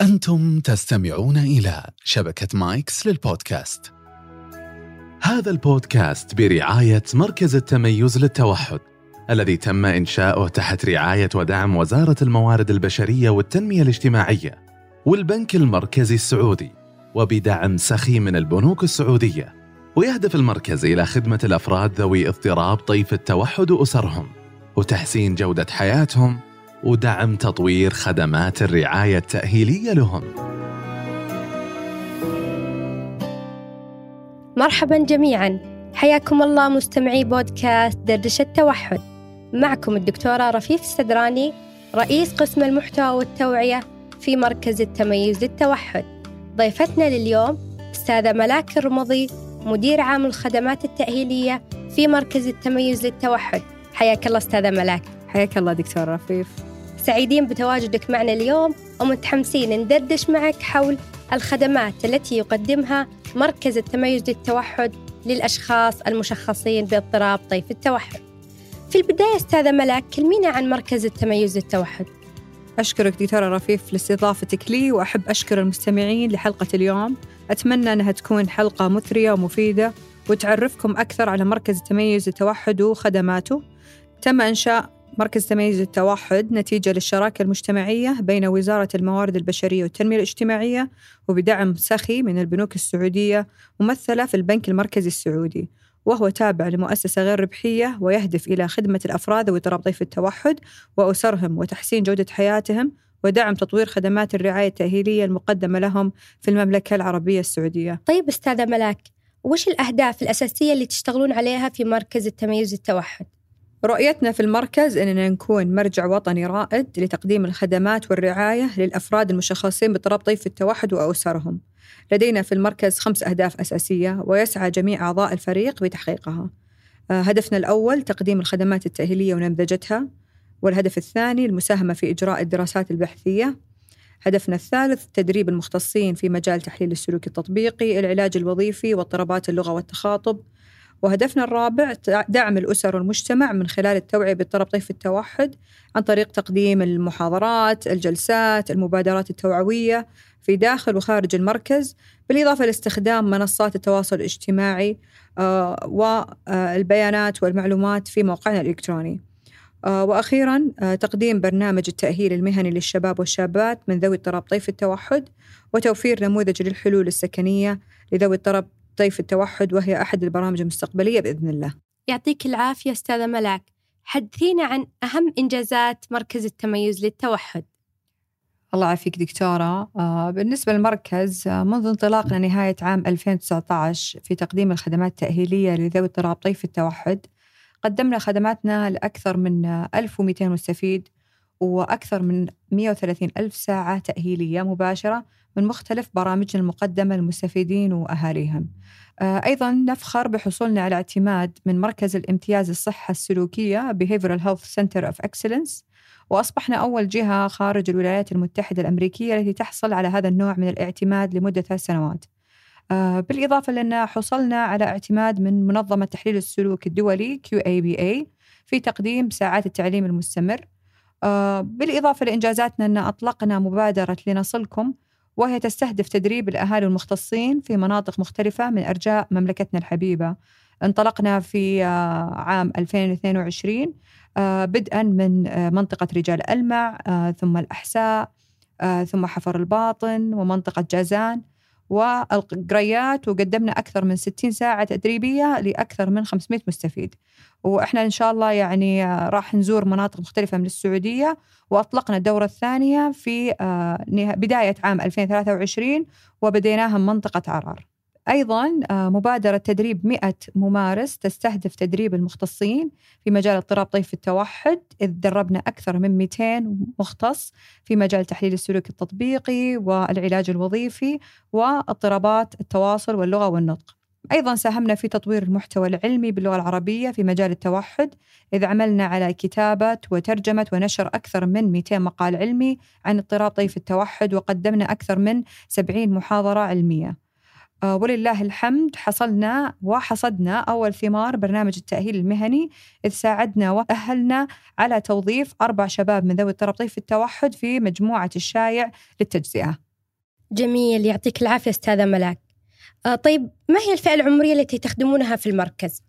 أنتم تستمعون إلى شبكة مايكس للبودكاست. هذا البودكاست برعاية مركز التميز للتوحد، الذي تم إنشاؤه تحت رعاية ودعم وزارة الموارد البشرية والتنمية الاجتماعية، والبنك المركزي السعودي، وبدعم سخي من البنوك السعودية. ويهدف المركز إلى خدمة الأفراد ذوي اضطراب طيف التوحد وأسرهم، وتحسين جودة حياتهم ودعم تطوير خدمات الرعاية التأهيلية لهم. مرحبا جميعا. حياكم الله مستمعي بودكاست دردشة التوحد. معكم الدكتورة رفيف السدراني رئيس قسم المحتوى والتوعية في مركز التميز للتوحد. ضيفتنا لليوم أستاذة ملاك الرمضي مدير عام الخدمات التأهيلية في مركز التميز للتوحد. حياك الله أستاذة ملاك. حياك الله دكتور رفيف. سعيدين بتواجدك معنا اليوم ومتحمسين ندردش معك حول الخدمات التي يقدمها مركز التميز للتوحد للأشخاص المشخصين باضطراب طيف التوحد. في البداية أستاذة ملاك كلمينا عن مركز التميز للتوحد. أشكرك دكتورة رفيف لاستضافتك لي وأحب أشكر المستمعين لحلقة اليوم. أتمنى أنها تكون حلقة مثرية ومفيدة وتعرفكم أكثر على مركز التميز للتوحد وخدماته. تم إنشاء مركز تميز التوحد نتيجة للشراكة المجتمعية بين وزارة الموارد البشرية والتنمية الاجتماعية وبدعم سخي من البنوك السعودية ممثلة في البنك المركزي السعودي وهو تابع لمؤسسة غير ربحية ويهدف إلى خدمة الأفراد ذوي طيف التوحد وأسرهم وتحسين جودة حياتهم ودعم تطوير خدمات الرعاية التأهيلية المقدمة لهم في المملكة العربية السعودية طيب أستاذة ملاك وش الأهداف الأساسية اللي تشتغلون عليها في مركز التميز التوحد؟ رؤيتنا في المركز أننا نكون مرجع وطني رائد لتقديم الخدمات والرعاية للأفراد المشخصين باضطراب طيف التوحد وأسرهم لدينا في المركز خمس أهداف أساسية ويسعى جميع أعضاء الفريق بتحقيقها. هدفنا الأول تقديم الخدمات التأهيلية ونمذجتها. والهدف الثاني المساهمة في إجراء الدراسات البحثية. هدفنا الثالث تدريب المختصين في مجال تحليل السلوك التطبيقي العلاج الوظيفي واضطرابات اللغة والتخاطب. وهدفنا الرابع دعم الأسر والمجتمع من خلال التوعية باضطراب طيف التوحد عن طريق تقديم المحاضرات، الجلسات، المبادرات التوعوية في داخل وخارج المركز، بالإضافة لاستخدام منصات التواصل الاجتماعي والبيانات والمعلومات في موقعنا الإلكتروني. وأخيرا تقديم برنامج التأهيل المهني للشباب والشابات من ذوي اضطراب طيف التوحد وتوفير نموذج للحلول السكنية لذوي اضطراب طيف التوحد وهي أحد البرامج المستقبلية بإذن الله. يعطيك العافية أستاذة ملاك. حدثينا عن أهم إنجازات مركز التميز للتوحد. الله يعافيك دكتورة. آه بالنسبة للمركز آه منذ انطلاقنا نهاية عام 2019 في تقديم الخدمات التأهيلية لذوي اضطراب طيف التوحد قدمنا خدماتنا لأكثر من 1200 مستفيد وأكثر من 130 ألف ساعة تأهيلية مباشرة من مختلف برامجنا المقدمة للمستفيدين وأهاليهم. أيضا نفخر بحصولنا على اعتماد من مركز الامتياز الصحة السلوكية Behavioral Health Center of Excellence وأصبحنا أول جهة خارج الولايات المتحدة الأمريكية التي تحصل على هذا النوع من الاعتماد لمدة ثلاث سنوات. بالإضافة لأن حصلنا على اعتماد من منظمة تحليل السلوك الدولي QABA في تقديم ساعات التعليم المستمر. بالإضافة لإنجازاتنا أن أطلقنا مبادرة لنصلكم وهي تستهدف تدريب الأهالي المختصين في مناطق مختلفة من أرجاء مملكتنا الحبيبة. انطلقنا في عام 2022 بدءا من منطقة رجال ألمع ثم الأحساء ثم حفر الباطن ومنطقة جازان. والقريات وقدمنا أكثر من 60 ساعة تدريبية لأكثر من 500 مستفيد. وإحنا إن شاء الله يعني راح نزور مناطق مختلفة من السعودية وأطلقنا الدورة الثانية في بداية عام 2023 وبديناها من منطقة عرعر أيضا مبادرة تدريب 100 ممارس تستهدف تدريب المختصين في مجال اضطراب طيف التوحد إذ دربنا أكثر من 200 مختص في مجال تحليل السلوك التطبيقي والعلاج الوظيفي واضطرابات التواصل واللغة والنطق. أيضا ساهمنا في تطوير المحتوى العلمي باللغة العربية في مجال التوحد إذ عملنا على كتابة وترجمة ونشر أكثر من 200 مقال علمي عن اضطراب طيف التوحد وقدمنا أكثر من 70 محاضرة علمية. آه، ولله الحمد حصلنا وحصدنا أول ثمار برنامج التأهيل المهني. إذ ساعدنا وأهلنا على توظيف أربع شباب من ذوي اضطراب طيف التوحد في مجموعة الشايع للتجزئة. جميل يعطيك العافية أستاذة ملاك. آه طيب ما هي الفئة العمرية التي تخدمونها في المركز؟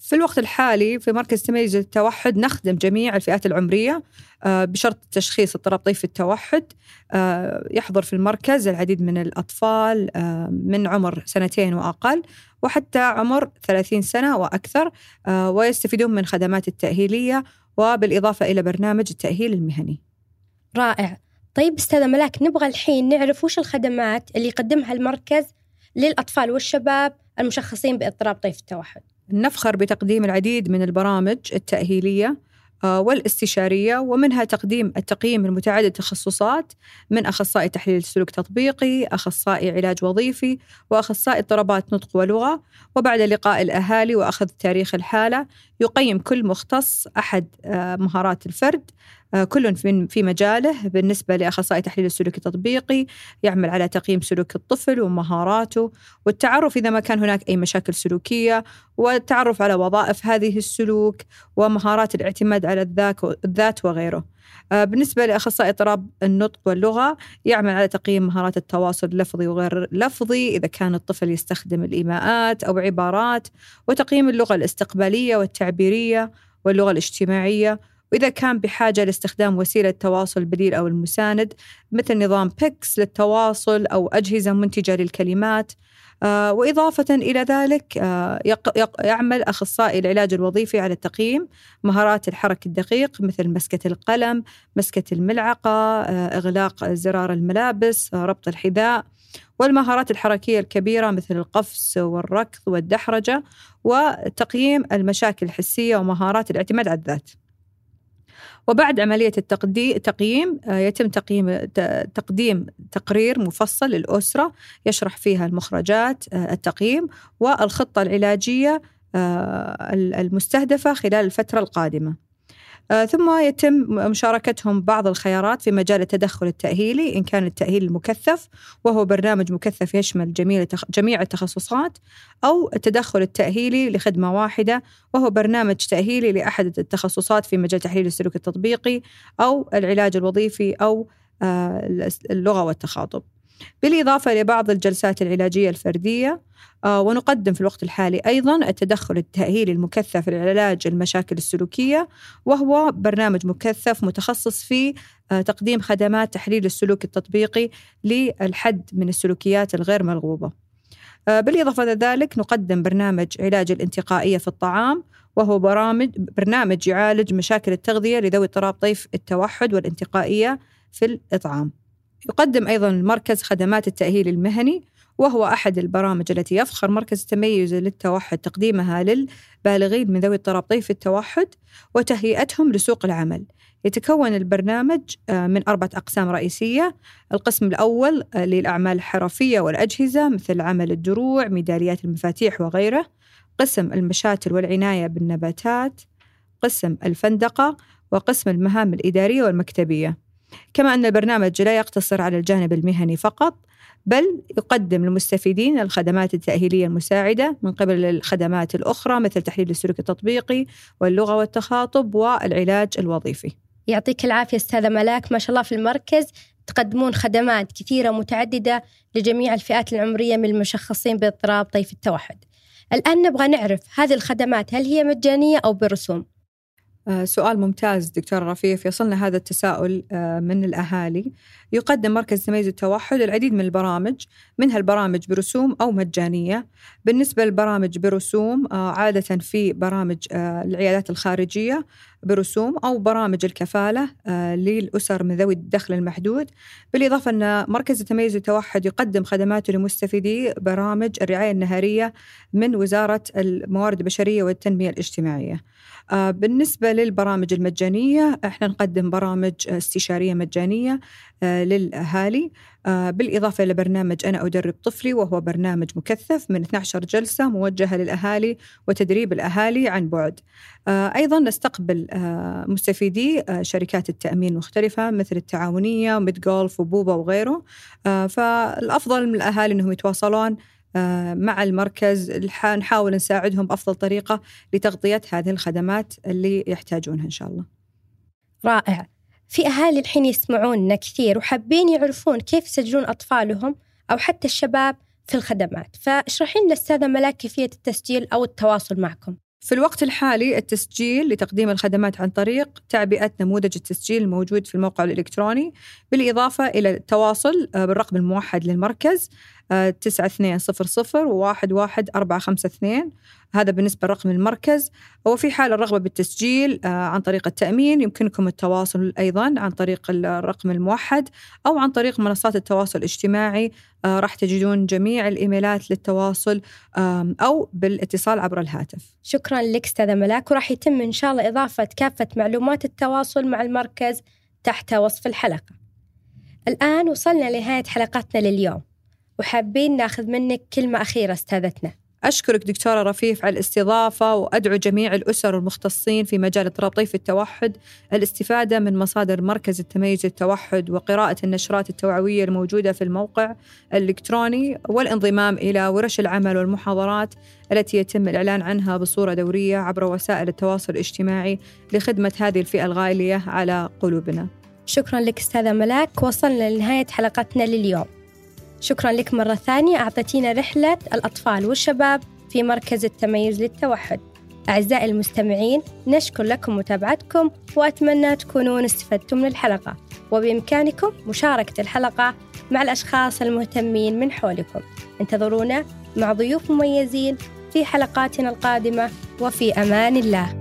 في الوقت الحالي في مركز تميز التوحد نخدم جميع الفئات العمرية آه، بشرط تشخيص اضطراب طيف التوحد آه، يحضر في المركز العديد من الأطفال آه، من عمر سنتين وأقل وحتى عمر 30 سنة وأكثر ويستفيدون من خدمات التأهيلية وبالإضافة إلى برنامج التأهيل المهني. رائع. طيب أستاذة ملاك نبغى الحين نعرف وش الخدمات اللي يقدمها المركز للأطفال والشباب المشخصين بإضطراب طيف التوحد؟ نفخر بتقديم العديد من البرامج التأهيلية والاستشارية ومنها تقديم التقييم المتعدد التخصصات من أخصائي تحليل سلوك تطبيقي أخصائي علاج وظيفي وأخصائي اضطرابات نطق ولغة. وبعد لقاء الأهالي وأخذ تاريخ الحالة يقيم كل مختص أحد آه، مهارات الفرد آه، كل في مجاله بالنسبة لأخصائي تحليل السلوك التطبيقي يعمل على تقييم سلوك الطفل ومهاراته. والتعرف إذا ما كان هناك أي مشاكل سلوكية والتعرف على وظائف هذه السلوك ومهارات الاعتماد على الذات وغيره. آه، بالنسبة لأخصائي اضطراب النطق واللغة يعمل على تقييم مهارات التواصل اللفظي وغير اللفظي إذا كان الطفل يستخدم الإيماءات أو عبارات وتقييم اللغة الاستقبالية والتعبيرية واللغة الاجتماعية. وإذا كان بحاجة لاستخدام وسيلة تواصل بديل أو المساند مثل نظام بيكس للتواصل أو أجهزة منتجة للكلمات وإضافة إلى ذلك آه، يعمل أخصائي العلاج الوظيفي على تقييم مهارات الحرك الدقيق مثل مسكة القلم مسكة الملعقة آه، إغلاق زرار الملابس ربط الحذاء والمهارات الحركية الكبيرة مثل القفز والركض والدحرجة وتقييم المشاكل الحسية ومهارات الاعتماد على الذات. وبعد عملية التقييم آه، يتم تقييم تقديم تقرير مفصل للأسرة يشرح فيها المخرجات آه، التقييم والخطة العلاجية آه، المستهدفة خلال الفترة القادمة. ثم يتم مشاركتهم بعض الخيارات في مجال التدخل التأهيلي إن كان التأهيل المكثف وهو برنامج مكثف يشمل جميع التخصصات أو التدخل التأهيلي لخدمة واحدة وهو برنامج تأهيلي لأحد التخصصات في مجال تحليل السلوك التطبيقي أو العلاج الوظيفي أو آه، اللغة والتخاطب. بالإضافة لبعض الجلسات العلاجية الفردية آه، ونقدم في الوقت الحالي أيضا التدخل التأهيلي المكثف لعلاج المشاكل السلوكية وهو برنامج مكثف متخصص في آه، تقديم خدمات تحليل السلوك التطبيقي للحد من السلوكيات الغير مرغوبة آه، بالإضافة إلى ذلك نقدم برنامج علاج الانتقائية في الطعام وهو برامج برنامج يعالج مشاكل التغذية لذوي اضطراب طيف التوحد والانتقائية في الإطعام. يقدم أيضا المركز خدمات التأهيل المهني وهو أحد البرامج التي يفخر مركز التميز للتوحد تقديمها للبالغين من ذوي اضطراب طيف التوحد وتهيئتهم لسوق العمل. يتكون البرنامج آه، من أربعة أقسام رئيسية. القسم الأول آه، للأعمال الحرفية والأجهزة مثل عمل الدروع ميداليات المفاتيح وغيره. قسم المشاتل والعناية بالنباتات. قسم الفندقة. وقسم المهام الإدارية والمكتبية. كما أن البرنامج لا يقتصر على الجانب المهني فقط بل يقدم للمستفيدين الخدمات التأهيلية المساعدة من قبل الخدمات الأخرى مثل تحليل السلوك التطبيقي واللغة والتخاطب والعلاج الوظيفي. يعطيك العافية أستاذة ملاك. ما شاء الله في المركز. تقدمون خدمات كثيرة متعددة لجميع الفئات العمرية من المشخصين باضطراب طيف التوحد. الآن نبغى نعرف هذه الخدمات هل هي مجانية أو برسوم؟ آه، سؤال ممتاز دكتور رفيف يصلنا هذا التساؤل آه، من الأهالي. يقدم مركز تميز التوحد العديد من البرامج منها البرامج برسوم أو مجانية. بالنسبة للبرامج برسوم آه، عادة في برامج العيادات الخارجية برسوم أو برامج الكفالة للأسر من ذوي الدخل المحدود. بالإضافة أن مركز تميز التوحد يقدم خدماته لمستفيدي برامج الرعاية النهارية من وزارة الموارد البشرية والتنمية الاجتماعية. آه، بالنسبة للبرامج المجانية إحنا نقدم برامج استشارية مجانية آه، للأهالي. آه، بالإضافة إلى برنامج أنا أدرب طفلي وهو برنامج مكثف من 12 جلسة موجهة للأهالي وتدريب الأهالي عن بعد. أيضا نستقبل مستفيدي شركات التأمين المختلفة مثل التعاونية وميد جولف وبوبا وغيره. فالأفضل من الأهالي أنهم يتواصلون آه، مع المركز نحاول نساعدهم بأفضل طريقة لتغطية هذه الخدمات اللي يحتاجونها إن شاء الله. رائع. في أهالي الحين يسمعوننا كثير وحابين يعرفون كيف يسجلون أطفالهم أو حتى الشباب في الخدمات. فاشرحي لنا أستاذة ملاك كيفية التسجيل أو التواصل معكم. في الوقت الحالي التسجيل لتقديم الخدمات عن طريق تعبئة نموذج التسجيل الموجود في الموقع الإلكتروني بالإضافة إلى التواصل آه، بالرقم الموحد للمركز تسعة اثنين صفر صفر وواحد واحد أربعة خمسة اثنين. هذا بالنسبة لرقم المركز. وفي حال الرغبة بالتسجيل آه، عن طريق التأمين يمكنكم التواصل أيضا عن طريق الرقم الموحد أو عن طريق منصات التواصل الاجتماعي. آه، راح تجدون جميع الإيميلات للتواصل أو بالاتصال عبر الهاتف. شكرا لك أستاذة ملاك. وراح يتم إن شاء الله إضافة كافة معلومات التواصل مع المركز تحت وصف الحلقة. الآن وصلنا لنهاية حلقتنا لليوم. وحابين ناخذ منك كلمة أخيرة أستاذتنا. أشكرك دكتورة رفيف على الاستضافة وأدعو جميع الأسر المختصين في مجال اضطراب طيف التوحد الاستفادة من مصادر مركز التميز للتوحد وقراءة النشرات التوعوية الموجودة في الموقع الإلكتروني والانضمام إلى ورش العمل والمحاضرات التي يتم الإعلان عنها بصورة دورية عبر وسائل التواصل الاجتماعي لخدمة هذه الفئة الغالية على قلوبنا. شكرا لك أستاذة ملاك. وصلنا لنهاية حلقتنا لليوم. شكرا لك مرة ثانية. أعطيتينا رحلة الأطفال والشباب في مركز التميز للتوحد. أعزائي المستمعين نشكر لكم متابعتكم وأتمنى تكونون استفدتم من الحلقة. وبإمكانكم مشاركة الحلقة مع الأشخاص المهتمين من حولكم. انتظرونا مع ضيوف مميزين في حلقاتنا القادمة. وفي أمان الله.